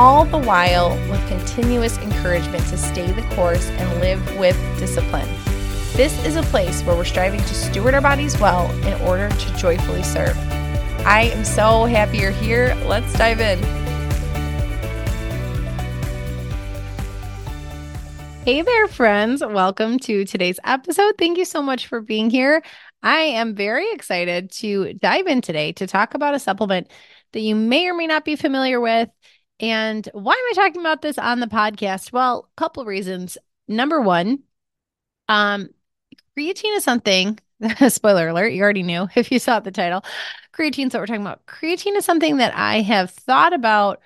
All the while with continuous encouragement to stay the course and live with discipline. This is a place where we're striving to steward our bodies well in order to joyfully serve. I am so happy you're here. Let's dive in. Hey there, friends. Welcome to today's episode. Thank you so much for being here. I am very excited to dive in today to talk about a supplement that you may or may not be familiar with. And why am I talking about this on the podcast? Well, a couple reasons. Number one, um, creatine is something, spoiler alert, you already knew if you saw the title. Creatine is what we're talking about. Creatine is something that I have thought about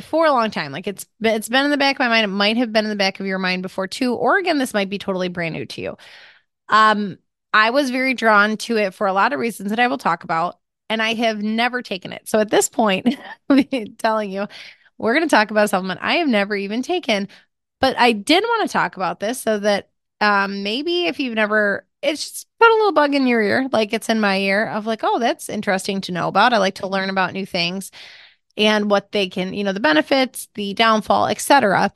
for a long time. Like it's it's been in the back of my mind. It might have been in the back of your mind before too. Or again, this might be totally brand new to you. Um, I was very drawn to it for a lot of reasons that I will talk about, and I have never taken it. So at this point, telling you, we're going to talk about a supplement I have never even taken. But I did want to talk about this so that um, maybe if you've never, it's just put a little bug in your ear, like it's in my ear of like, oh, that's interesting to know about. I like to learn about new things and what they can, you know, the benefits, the downfall, etc.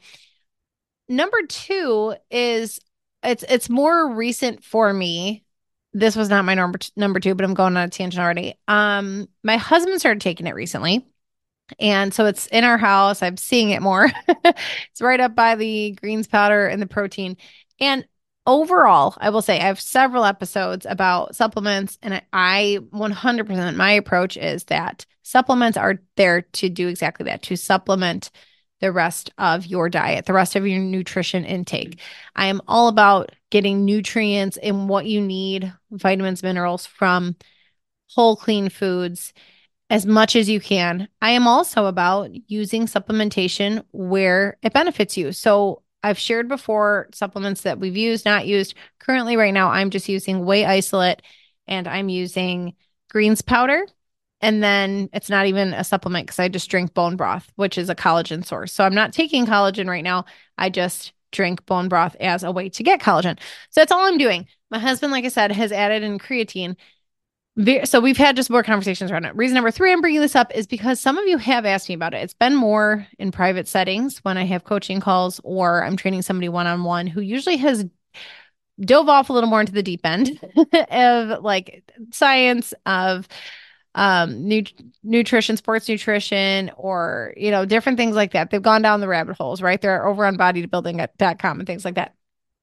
Number 2 is it's it's more recent for me. This was not my number t- number 2, but I'm going on a tangent already. Um my husband started taking it recently. And so it's in our house. I'm seeing it more. it's right up by the greens powder and the protein. And overall, I will say I have several episodes about supplements, and I 100% my approach is that supplements are there to do exactly that to supplement the rest of your diet, the rest of your nutrition intake. I am all about getting nutrients and what you need, vitamins, minerals from whole, clean foods as much as you can. I am also about using supplementation where it benefits you. So I've shared before supplements that we've used, not used. Currently, right now, I'm just using whey isolate and I'm using greens powder. And then it's not even a supplement because I just drink bone broth, which is a collagen source. So I'm not taking collagen right now. I just drink bone broth as a way to get collagen. So that's all I'm doing. My husband, like I said, has added in creatine so we've had just more conversations around it. Reason number three I'm bringing this up is because some of you have asked me about it. It's been more in private settings when I have coaching calls or I'm training somebody one on one who usually has dove off a little more into the deep end of like science of um nu- nutrition sports nutrition or you know different things like that they've gone down the rabbit holes right they're over on bodybuilding.com and things like that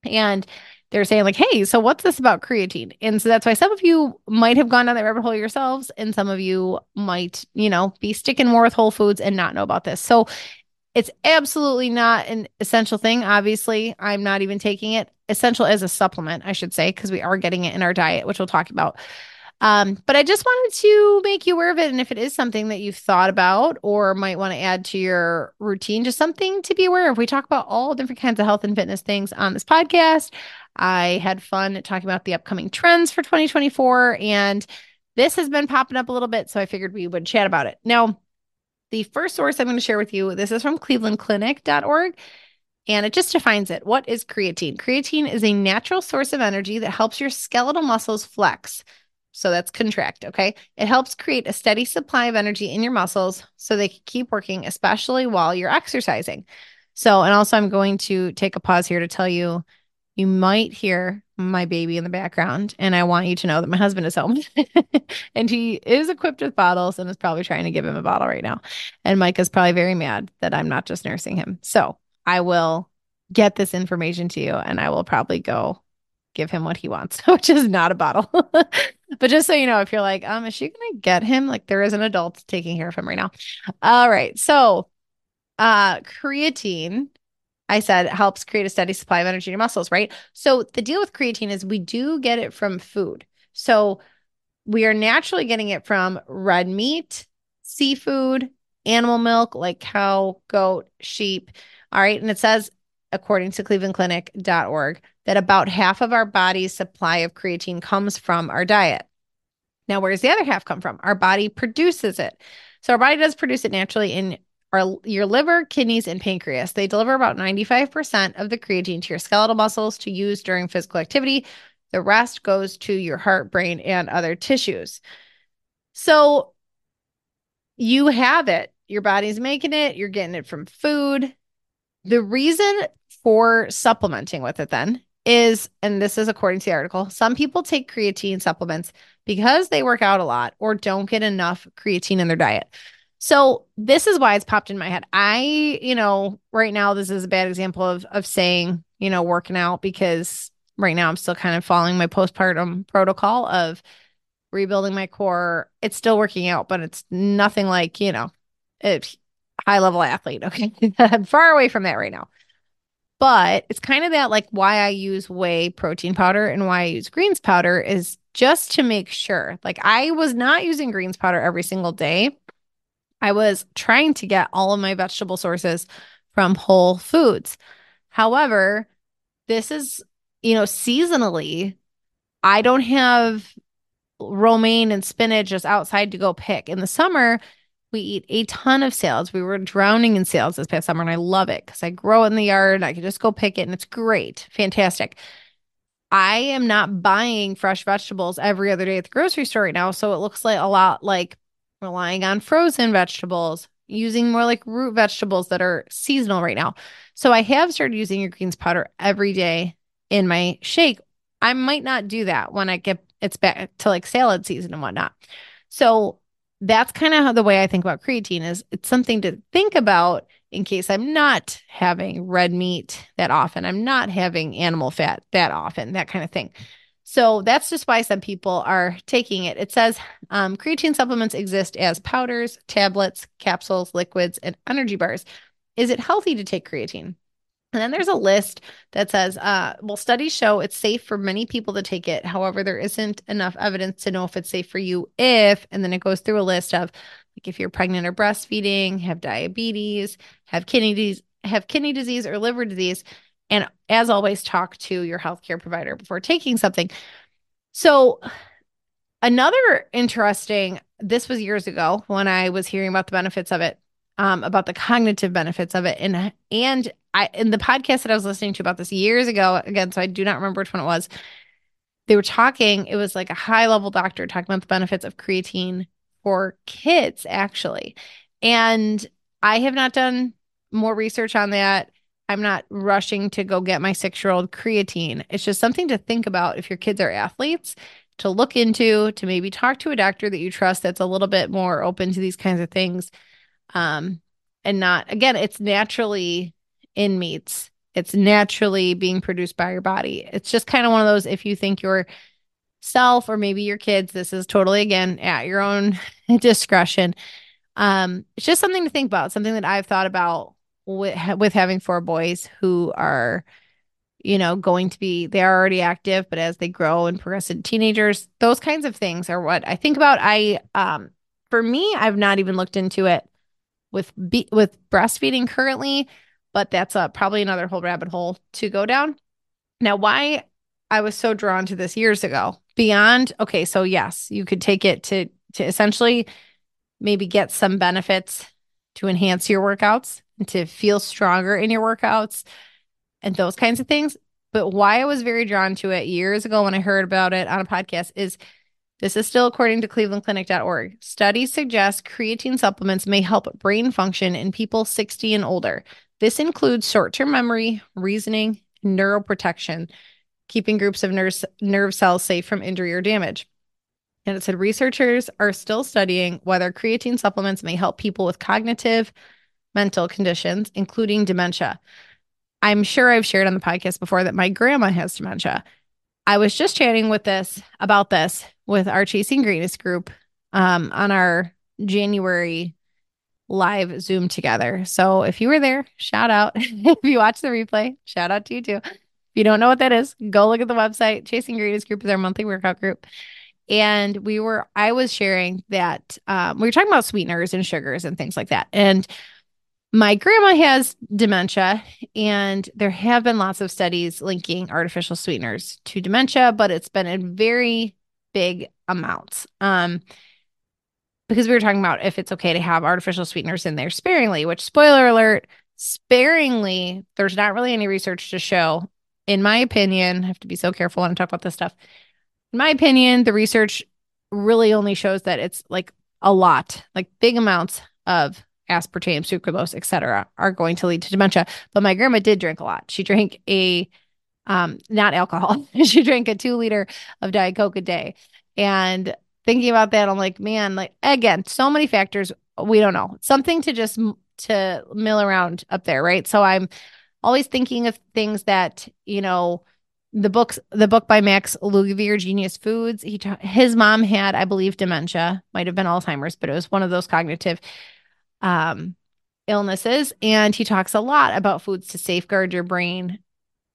and they're saying like, hey, so what's this about creatine? And so that's why some of you might have gone down that rabbit hole yourselves, and some of you might, you know, be sticking more with whole foods and not know about this. So it's absolutely not an essential thing. Obviously, I'm not even taking it essential as a supplement, I should say, because we are getting it in our diet, which we'll talk about. Um, but I just wanted to make you aware of it. And if it is something that you've thought about or might want to add to your routine, just something to be aware of. We talk about all different kinds of health and fitness things on this podcast. I had fun talking about the upcoming trends for 2024. And this has been popping up a little bit. So I figured we would chat about it. Now, the first source I'm going to share with you, this is from clevelandclinic.org. And it just defines it. What is creatine? Creatine is a natural source of energy that helps your skeletal muscles flex. So that's contract, okay? It helps create a steady supply of energy in your muscles so they can keep working, especially while you're exercising. So, and also, I'm going to take a pause here to tell you you might hear my baby in the background, and I want you to know that my husband is home and he is equipped with bottles and is probably trying to give him a bottle right now. And Mike is probably very mad that I'm not just nursing him. So, I will get this information to you and I will probably go give him what he wants, which is not a bottle. but just so you know, if you're like, um, is she gonna get him? Like there is an adult taking care of him right now. All right. So uh creatine, I said helps create a steady supply of energy your muscles, right? So the deal with creatine is we do get it from food. So we are naturally getting it from red meat, seafood, animal milk like cow, goat, sheep. All right. And it says, according to clevelandclinic.org, that about half of our body's supply of creatine comes from our diet. Now, where does the other half come from? Our body produces it. So our body does produce it naturally in our your liver, kidneys, and pancreas. They deliver about 95% of the creatine to your skeletal muscles to use during physical activity. The rest goes to your heart, brain, and other tissues. So you have it. Your body's making it. You're getting it from food. The reason for supplementing with it then is, and this is according to the article, some people take creatine supplements because they work out a lot or don't get enough creatine in their diet. So this is why it's popped in my head. I, you know, right now this is a bad example of of saying, you know, working out because right now I'm still kind of following my postpartum protocol of rebuilding my core. It's still working out, but it's nothing like, you know, it's high level athlete. Okay. I'm far away from that right now. But it's kind of that like why I use whey protein powder and why I use greens powder is just to make sure. Like I was not using greens powder every single day. I was trying to get all of my vegetable sources from whole foods. However, this is, you know, seasonally, I don't have romaine and spinach just outside to go pick. In the summer, we eat a ton of salads. We were drowning in salads this past summer, and I love it because I grow in the yard. I can just go pick it, and it's great, fantastic. I am not buying fresh vegetables every other day at the grocery store right now, so it looks like a lot like relying on frozen vegetables, using more like root vegetables that are seasonal right now. So I have started using your greens powder every day in my shake. I might not do that when I get it's back to like salad season and whatnot. So that's kind of how the way I think about creatine is it's something to think about in case I'm not having red meat that often. I'm not having animal fat that often, that kind of thing. So that's just why some people are taking it. It says um, creatine supplements exist as powders, tablets, capsules, liquids, and energy bars. Is it healthy to take creatine? And then there's a list that says, uh, well, studies show it's safe for many people to take it. However, there isn't enough evidence to know if it's safe for you if, and then it goes through a list of like if you're pregnant or breastfeeding, have diabetes, have kidney disease, have kidney disease or liver disease. And as always, talk to your healthcare provider before taking something. So another interesting, this was years ago when I was hearing about the benefits of it um, about the cognitive benefits of it. And and I in the podcast that I was listening to about this years ago, again, so I do not remember which one it was. They were talking, it was like a high level doctor talking about the benefits of creatine for kids, actually. And I have not done more research on that. I'm not rushing to go get my six year old creatine. It's just something to think about if your kids are athletes, to look into, to maybe talk to a doctor that you trust that's a little bit more open to these kinds of things um, and not again, it's naturally in meats. It's naturally being produced by your body. It's just kind of one of those if you think your self or maybe your kids, this is totally again at your own discretion. Um, it's just something to think about, something that I've thought about with with having four boys who are you know going to be they are already active but as they grow and progress into teenagers those kinds of things are what i think about i um for me i've not even looked into it with be- with breastfeeding currently, but that's uh, probably another whole rabbit hole to go down. Now, why I was so drawn to this years ago beyond okay, so yes, you could take it to to essentially maybe get some benefits to enhance your workouts and to feel stronger in your workouts and those kinds of things. But why I was very drawn to it years ago when I heard about it on a podcast is this is still according to clevelandclinic.org. Studies suggest creatine supplements may help brain function in people 60 and older. This includes short term memory, reasoning, neuroprotection, keeping groups of nerve, nerve cells safe from injury or damage. And it said researchers are still studying whether creatine supplements may help people with cognitive, mental conditions, including dementia. I'm sure I've shared on the podcast before that my grandma has dementia. I was just chatting with this about this with our Chasing Greatness group um, on our January live Zoom together. So if you were there, shout out. if you watch the replay, shout out to you too. If you don't know what that is, go look at the website. Chasing Greatness group is our monthly workout group. And we were, I was sharing that um, we were talking about sweeteners and sugars and things like that. And my grandma has dementia, and there have been lots of studies linking artificial sweeteners to dementia, but it's been in very big amounts. Um, because we were talking about if it's okay to have artificial sweeteners in there sparingly, which spoiler alert, sparingly, there's not really any research to show. In my opinion, I have to be so careful when I talk about this stuff. In my opinion, the research really only shows that it's like a lot, like big amounts of aspartame, sucralose, etc., are going to lead to dementia. But my grandma did drink a lot. She drank a um, not alcohol. she drank a two liter of Diet Coke a day. And thinking about that, I'm like, man, like again, so many factors we don't know. Something to just to mill around up there, right? So I'm always thinking of things that you know. The books, the book by Max Lugavere, Genius Foods. He, his mom had, I believe, dementia. Might have been Alzheimer's, but it was one of those cognitive um, illnesses. And he talks a lot about foods to safeguard your brain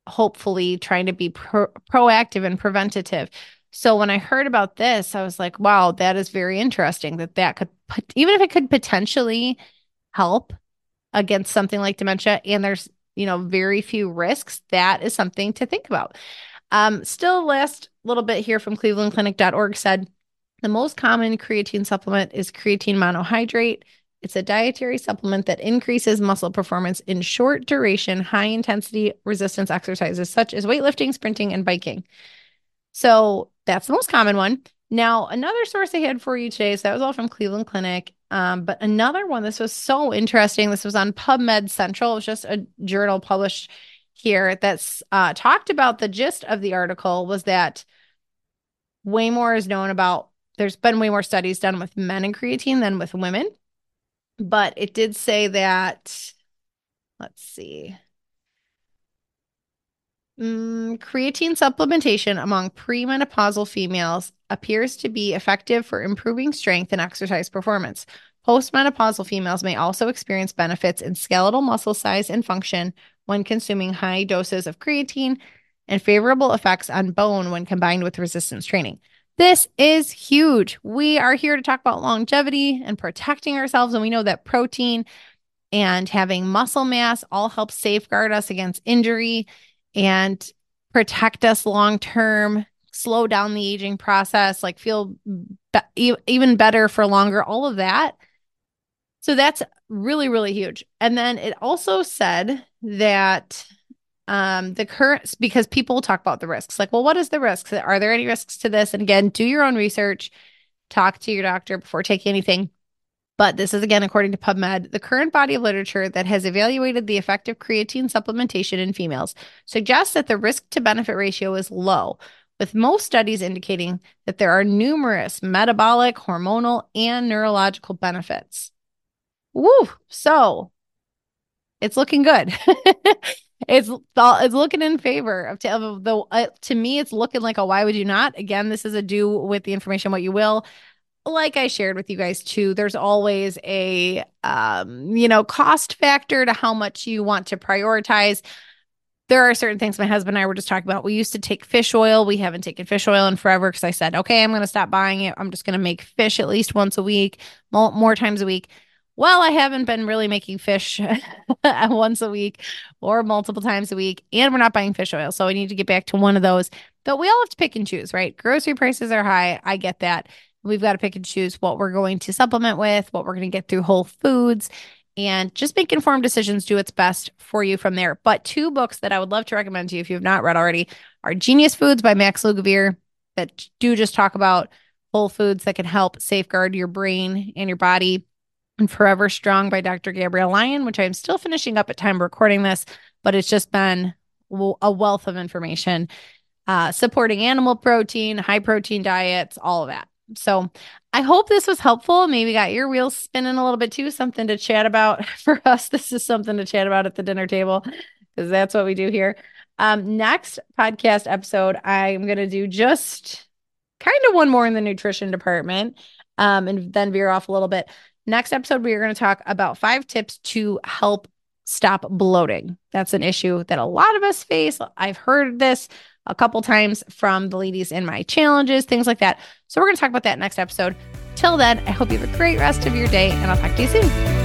hopefully trying to be pro- proactive and preventative. So when I heard about this, I was like, wow, that is very interesting that that could put, even if it could potentially help against something like dementia and there's, you know, very few risks, that is something to think about. Um, still last little bit here from clevelandclinic.org said the most common creatine supplement is creatine monohydrate. It's a dietary supplement that increases muscle performance in short duration, high intensity resistance exercises such as weightlifting, sprinting, and biking. So that's the most common one. Now, another source I had for you today, so that was all from Cleveland Clinic. Um, but another one, this was so interesting. This was on PubMed Central. It was just a journal published here that's uh, talked about the gist of the article was that way more is known about, there's been way more studies done with men and creatine than with women but it did say that, let's see. Mm, creatine supplementation among premenopausal females appears to be effective for improving strength and exercise performance. Postmenopausal females may also experience benefits in skeletal muscle size and function when consuming high doses of creatine and favorable effects on bone when combined with resistance training. This is huge. We are here to talk about longevity and protecting ourselves. And we know that protein and having muscle mass all help safeguard us against injury and protect us long term, slow down the aging process, like feel be- even better for longer, all of that. So that's really, really huge. And then it also said that um, the current because people talk about the risks. Like, well, what is the risks? Are there any risks to this? And again, do your own research, talk to your doctor before taking anything. But this is again according to PubMed, the current body of literature that has evaluated the effect of creatine supplementation in females suggests that the risk to benefit ratio is low, with most studies indicating that there are numerous metabolic, hormonal, and neurological benefits. Woo! So it's looking good. it's it's looking in favor of, of the uh, to me it's looking like a why would you not again this is a do with the information what you will like i shared with you guys too there's always a um you know cost factor to how much you want to prioritize there are certain things my husband and I were just talking about. We used to take fish oil. We haven't taken fish oil in forever because I said, okay, I'm going to stop buying it. I'm just going to make fish at least once a week, more, more times a week well, I haven't been really making fish once a week or multiple times a week, and we're not buying fish oil. So I need to get back to one of those. But we all have to pick and choose, right? Grocery prices are high. I get that. We've got to pick and choose what we're going to supplement with, what we're going to get through Whole Foods. and just make informed decisions, do what's best for you from there. But two books that I would love to recommend to you if you have not read already are Genius Foods by Max Lugavere that do just talk about whole foods that can help safeguard your brain and your body. And Forever Strong by Dr. Gabrielle Lyon, which I'm still finishing up at time recording this, but it's just been a wealth of information uh, supporting animal protein, high protein diets, all of that. So I hope this was helpful. Maybe got your wheels spinning a little bit too, something to chat about for us. This is something to chat about at the dinner table because that's what we do here. Um, next podcast episode, I'm going to do just kind of one more in the nutrition department um, and then veer off a little bit. Next episode, we are going to talk about five tips to help stop bloating. That's an issue that a lot of us face. I've heard this a couple times from the ladies in my challenges, things like that. So we're going to talk about that next episode. Till then, I hope you have a great rest of your day and I'll talk to you soon.